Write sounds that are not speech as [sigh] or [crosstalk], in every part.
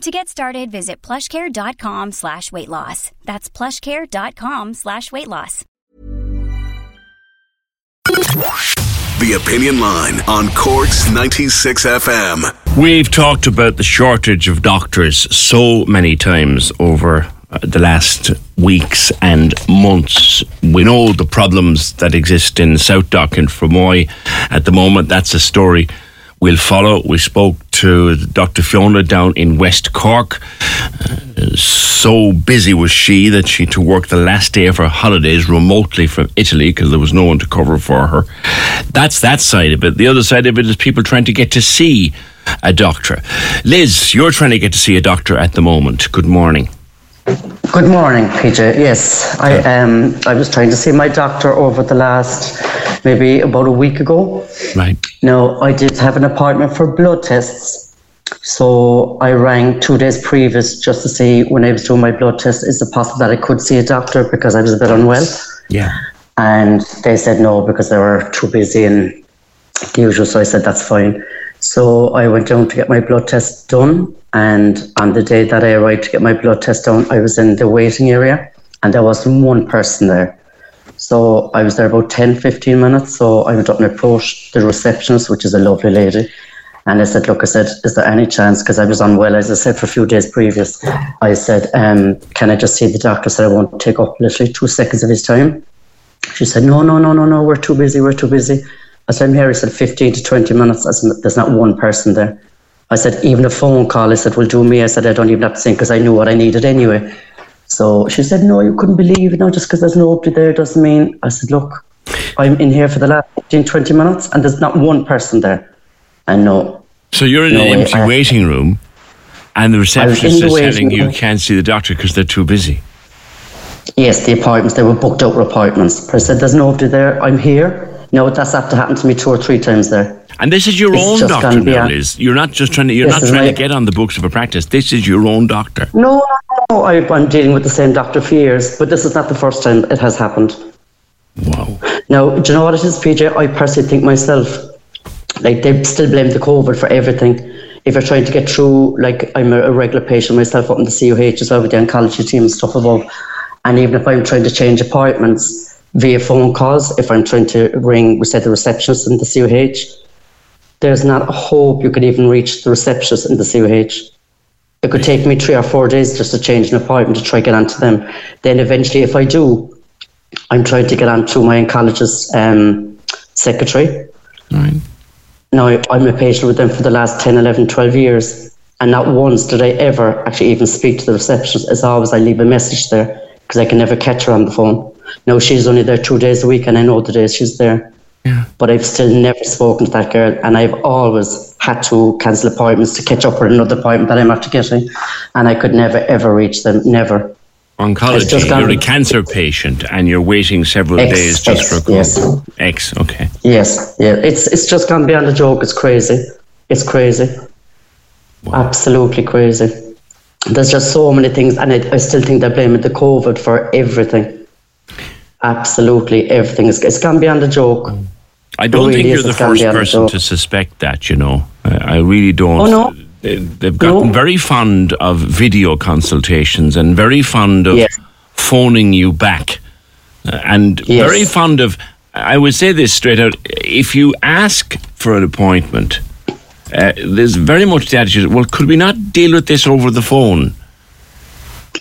To get started, visit plushcare.com slash weight loss. That's plushcare.com slash weight loss. The Opinion Line on Cork's 96 FM. We've talked about the shortage of doctors so many times over uh, the last weeks and months. We know the problems that exist in SouthDoc and Fermoy at the moment. That's a story we'll follow. We spoke to Dr. Fiona down in West Cork. Uh, so busy was she that she had to work the last day of her holidays remotely from Italy because there was no one to cover for her. That's that side of it. The other side of it is people trying to get to see a doctor. Liz, you're trying to get to see a doctor at the moment. Good morning. Good morning, PJ. Yes, I um I was trying to see my doctor over the last maybe about a week ago. Right. No, I did have an appointment for blood tests. So I rang two days previous just to see when I was doing my blood test, is it possible that I could see a doctor because I was a bit unwell? Yeah. And they said no because they were too busy and the usual. So I said that's fine. So I went down to get my blood test done. And on the day that I arrived to get my blood test done, I was in the waiting area and there wasn't one person there. So I was there about 10, 15 minutes. So I went up and approached the receptionist, which is a lovely lady. And I said, look, I said, is there any chance? Because I was unwell, as I said, for a few days previous. I said, um, can I just see the doctor? I said, I won't take up literally two seconds of his time. She said, no, no, no, no, no, we're too busy, we're too busy. I said, I'm here. He said, 15 to 20 minutes. I said, there's not one person there. I said, even a phone call, I said, will do me. I said, I don't even have to think because I knew what I needed anyway. So she said, no, you couldn't believe it. No, just because there's nobody there doesn't mean. I said, look, I'm in here for the last 15, 20 minutes and there's not one person there. I know. So you're in No, an I- empty I- waiting room and the receptionist the is telling you room. can't see the doctor because they're too busy. Yes, the appointments, they were booked out appointments. But I said, there's nobody there. I'm here. No, that's after happened to me two or three times there. And this is your It's own doctor now, Liz. You're not just trying to you're not trying my- to get on the books of a practice. This is your own doctor. No, no, I, I'm dealing with the same doctor for years, but this is not the first time it has happened. Wow. Now, do you know what it is, PJ? I personally think myself, like they still blame the COVID for everything. If you're trying to get through, like I'm a, a regular patient myself up in the CUH as well with the oncology team and stuff above. And even if I'm trying to change appointments via phone calls, if I'm trying to ring, we said the receptionist in the CUH, there's not a hope you could even reach the receptionist in the CUH. It could take me three or four days just to change an appointment to try get onto them. Then eventually, if I do, I'm trying to get on to my oncologist um, secretary. Right. Now, I'm a patient with them for the last 10, 11, 12 years. And not once did I ever actually even speak to the receptionist. As always, I leave a message there because I can never catch her on the phone. No, she's only there two days a week, and I know the days she's there. Yeah. But I've still never spoken to that girl, and I've always had to cancel appointments to catch up with another appointment that I'm after getting. And I could never, ever reach them. Never. Oncology. You're a cancer patient and you're waiting several X, days just X, for a call. yes. X, okay. Yes, yeah. It's it's just gone beyond a joke. It's crazy. It's crazy. Absolutely crazy. There's just so many things, and I, I still think they're blaming the COVID for everything. Absolutely everything. It's gone beyond a joke. I don't really think you're is the first person to suspect that, you know. I, I really don't. Oh, no. They- They've gotten No. very fond of video consultations and very fond of Yes. phoning you back. Uh, and Yes. very fond of, I would say this straight out, if you ask for an appointment, uh, there's very much the attitude, well, could we not deal with this over the phone?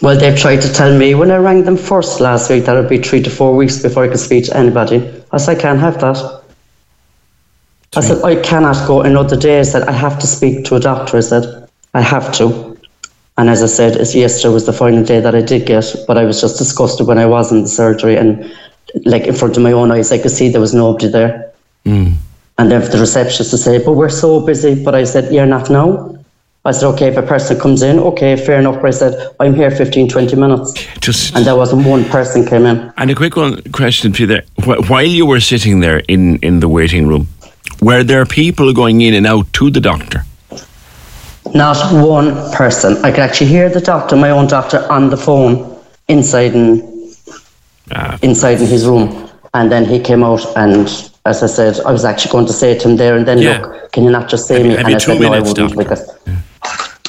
Well, they've tried to tell me when I rang them first last week that it would be three to four weeks before I could speak to anybody. I said, I can't have that. I said, I cannot go another day. I said, I have to speak to a doctor. I said, I have to. And as I said, yesterday was the final day that I did get, but I was just disgusted when I was in the surgery and like in front of my own eyes, I could see there was nobody there. Mm. And then the receptionist to say, but we're so busy. But I said, you're not now. I said, okay, if a person comes in, okay, fair enough. But I said, I'm here 15, 20 minutes. Just and there wasn't one person came in. And a quick one question to you there. While you were sitting there in, in the waiting room, were there people going in and out to the doctor? Not one person. I could actually hear the doctor, my own doctor, on the phone inside in, ah. inside in his room. And then he came out and as I said, I was actually going to say to him there and then, yeah. look, can you not just say have, me? Have and I said, no, I wouldn't. Because yeah.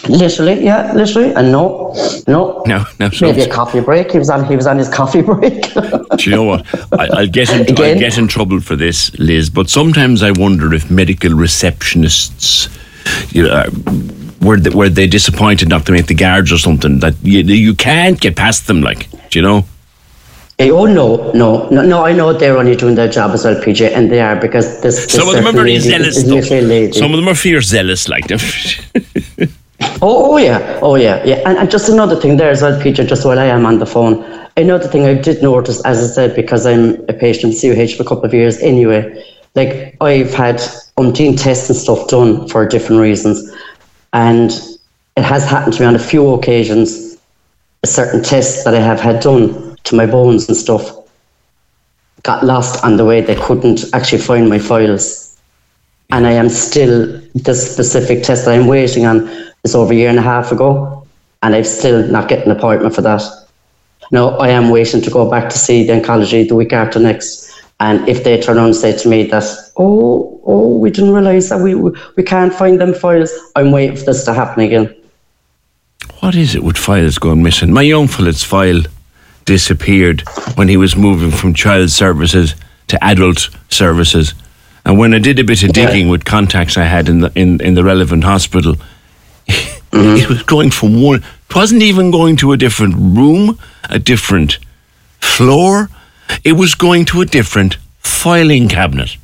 Literally, yeah, literally, and no, no, no, no. Maybe a coffee break. He was on. He was on his coffee [laughs] break. Do you know what? I, will get in. I'll get in trouble for this, Liz. But sometimes I wonder if medical receptionists, you know, uh, were they, were they disappointed not to make the guards or something that you you can't get past them, like, do you know? Hey, oh no, no, no, no! I know they're only doing their job as well, PJ, and they are because this. this Some of them are very zealous. Some of them are fierce zealous, like them. [laughs] Oh, oh yeah, oh yeah, yeah. And, and just another thing there as well, Peter, just while I am on the phone, another thing I did notice, as I said, because I'm a patient of CUH for a couple of years anyway, like I've had umpteen tests and stuff done for different reasons. And it has happened to me on a few occasions, a certain tests that I have had done to my bones and stuff got lost on the way. They couldn't actually find my files. And I am still, the specific test that I'm waiting on is over a year and a half ago, and I've still not get an appointment for that. No, I am waiting to go back to see the oncology the week after next. And if they turn around and say to me that, oh, oh, we didn't realise that we we can't find them files, I'm waiting for this to happen again. What is it with files going missing? My young fella's file disappeared when he was moving from child services to adult services. And when I did a bit of digging yeah. with contacts I had in the in, in the relevant hospital, [laughs] Mm-hmm. It was going from one. It wasn't even going to a different room, a different floor. It was going to a different filing cabinet.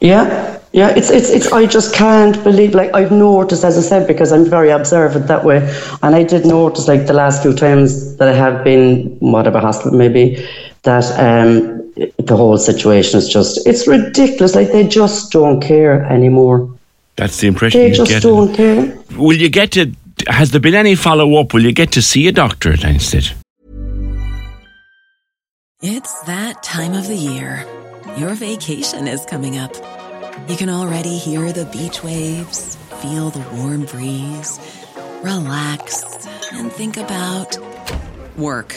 Yeah, yeah. It's it's it's. I just can't believe. Like I've noticed, as I said, because I'm very observant that way, and I did notice, like the last few times that I have been whatever hospital maybe, that um the whole situation is just it's ridiculous. Like they just don't care anymore. That's the impression they you just get. don't care. Will you get to? Has there been any follow up? Will you get to see a doctor at instead? It's that time of the year. Your vacation is coming up. You can already hear the beach waves, feel the warm breeze, relax, and think about work.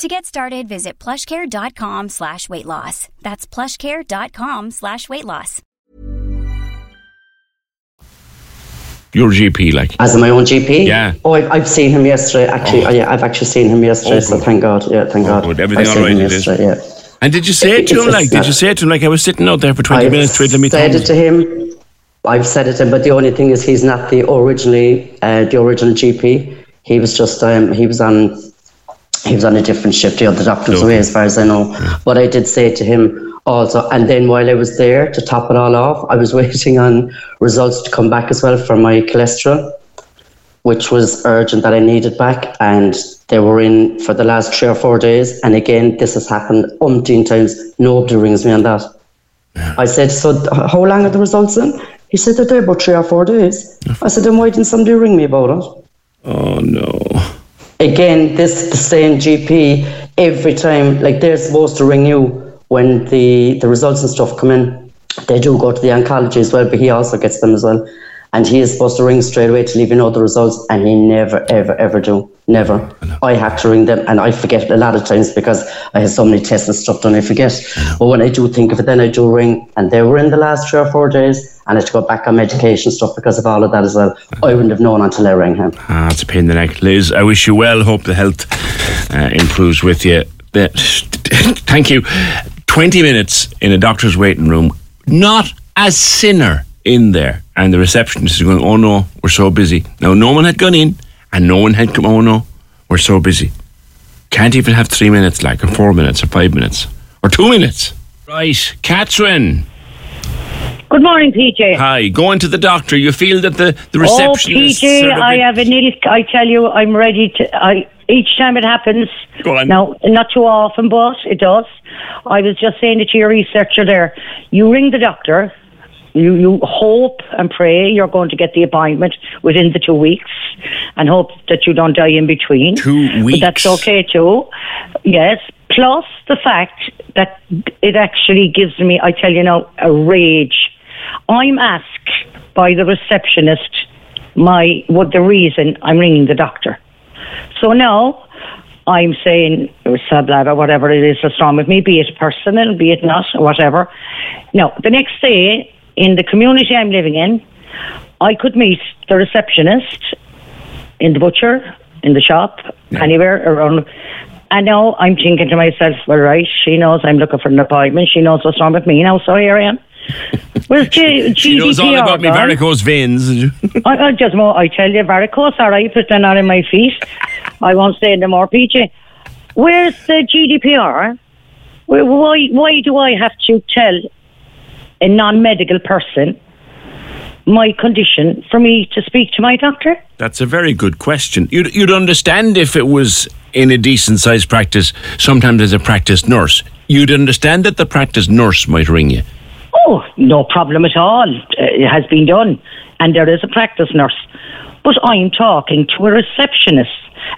To get started, visit plushcare.com slash weight loss. That's plushcare.com slash weight loss. Your GP, like as my own GP. Yeah. Oh, I've, I've seen him yesterday. Actually, oh. yeah, I've actually seen him yesterday. Oh, so thank God. Yeah, thank oh, God. Good. Everything all right? Yesterday, yeah. And did you say it to him like? Did you say it to him like I was sitting out there for 20 I've minutes waiting me? Said it to him. I've said it to him, but the only thing is he's not the originally uh, the original GP. He was just um, he was on he was on a different shift. The other doctor was away, as far as I know. But I did say to him also, and then while I was there to top it all off, I was [laughs] waiting on results to come back as well for my cholesterol, which was urgent that I needed back. And they were in for the last three or four days. And again, this has happened umpteen times. Nobody rings me on that. I said, So uh, how long are the results in? He said, They're there about three or four days. I said, Then why didn't somebody ring me about it? Oh no. Again, this the same GP every time. Like they're supposed to ring you when the the results and stuff come in. They do go to the oncology as well, but he also gets them as well. And he is supposed to ring straight away to leave you know the results, and he never, ever, ever do. Never. I, have to ring them, and I forget a lot of times because I have so many tests and stuff done. I forget. But when I do think of it, then I do ring, and they were in the last three or four days, and I had to go back on medication stuff because of all of that as well. I wouldn't have known until I rang him. Ah, it's a pain in the neck. Liz, I wish you well. Hope the health uh, improves with you. [laughs] Thank you. 20 minutes in a doctor's waiting room, not a sinner in there. And the receptionist is going, Oh no, we're so busy. Now, no one had gone in and no one had come, Oh no, we're so busy. Can't even have three minutes, like, or four minutes, or five minutes, or two minutes. Right, Catherine. Good morning, PJ. Hi, going to the doctor. You feel that the, the Oh, receptionist. PJ, sort of I have a nil. I tell you, I'm ready to. I each time it happens. Go on. Now, not too often, but it does. I was just saying it to your researcher there. You ring the doctor. You you hope and pray you're going to get the appointment within the two weeks, and hope that you don't die in between. Two But that's okay too. Yes. Plus the fact that it actually gives me, I tell you now, a rage. I'm asked by the receptionist my what the reason I'm ringing the doctor. So now I'm saying sublab or whatever it is that's wrong with me, be it personal, be it not, or whatever. Now the next day in the community I'm living in, I could meet the receptionist in the butcher, in the shop, anywhere around. And now I'm thinking to myself, well, right, she knows I'm looking for an appointment. She knows what's wrong with me now, so here I am. Well, G- [laughs] She knows all about me varicose veins. I, I just I tell you, varicose, all right, but they're not in my feet. I won't say no more, PJ. Where's the GDPR? Why, why do I have to tell a non-medical person my condition for me to speak to my doctor? That's a very good question. You'd, you'd understand if it was in a decent sized practice, sometimes as a practice nurse. You'd understand that the practice nurse might ring you. Oh, no problem at all. Uh, It has been done. And there is a practice nurse. But I'm talking to a receptionist,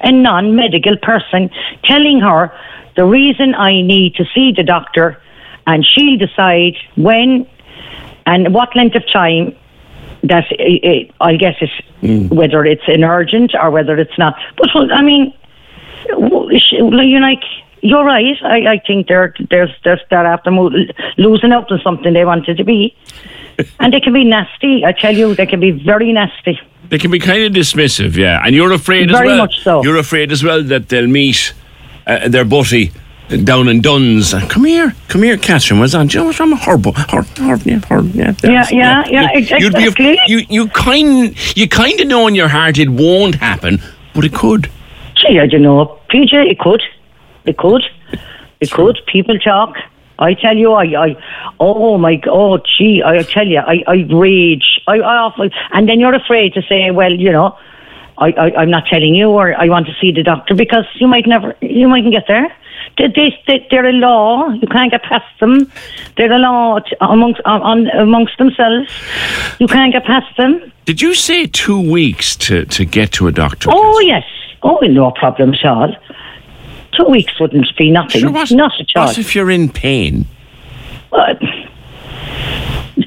a non medical person, telling her the reason I need to see the doctor, and she'll decide when and what length of time that it, it, I'll get it, whether it's an urgent or whether it's not. But, I mean, you like you're right. I, I think they're there's there's they're after mo- losing out on something they wanted to be, [laughs] and they can be nasty. I tell you, they can be very nasty. They can be kind of dismissive, yeah. And you're afraid as Very well. much so. You're afraid as well that they'll meet uh, their buddy down in Dunnes. Come here, come here, Catherine. Was on. Do you know what's wrong? Horrible, horrible, horrible, yeah, yeah, Yeah, yeah, yeah, be- exactly. you, you kind, you kind of know in your heart it won't happen, but it could. Gee, I don't know, PJ. It could, it could, it could. People talk. I tell you, I, I, oh my, oh gee, I tell you, I, I rage. I, I often, and then you're afraid to say, well, you know, I, I, I'm not telling you, or I want to see the doctor because you might never, you mightn't get there. They, they, they, they're a law. You can't get past them. They're a law t- amongst on, on, amongst themselves. You can't get past them. Did you say two weeks to, to get to a doctor? Oh yes. Oh, no problem at all. Two weeks wouldn't be nothing. Sure, what, Not at all. what if you're in pain? But,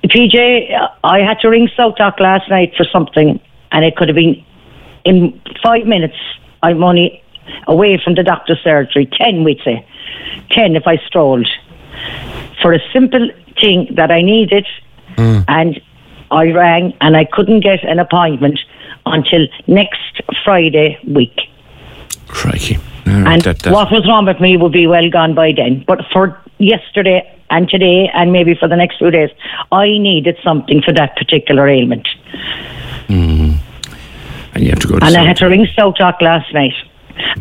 PJ, I had to ring SouthDoc last night for something, and it could have been in five minutes. I'm only away from the doctor's surgery. Ten, we'd say. Ten if I strolled. For a simple thing that I needed, hmm. and I rang, and I couldn't get an appointment until next Friday week. Crikey. And that- that- what was wrong with me would be well gone by then. But for yesterday and today and maybe for the next few days, I needed something for that particular ailment. Mm-hmm. and you have to go to And I had to ring SouthDoc last night.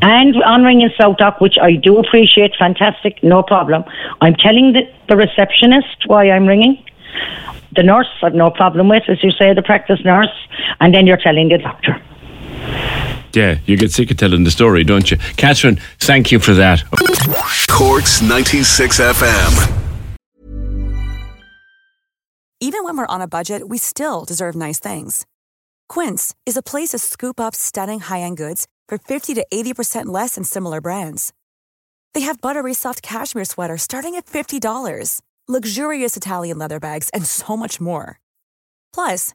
And on ringing SouthDoc, which I do appreciate, fantastic, no problem. I'm telling the, the receptionist why I'm ringing. The nurse, I've no problem with, as you say, the practice nurse, and then you're telling the doctor. Yeah, you get sick of telling the story, don't you? Catherine, thank you for that. Cork's 96 FM. Even when we're on a budget, we still deserve nice things. Quince is a place to scoop up stunning high end goods for 50 to 80% less than similar brands. They have buttery soft cashmere sweaters starting at $50, luxurious Italian leather bags, and so much more. Plus,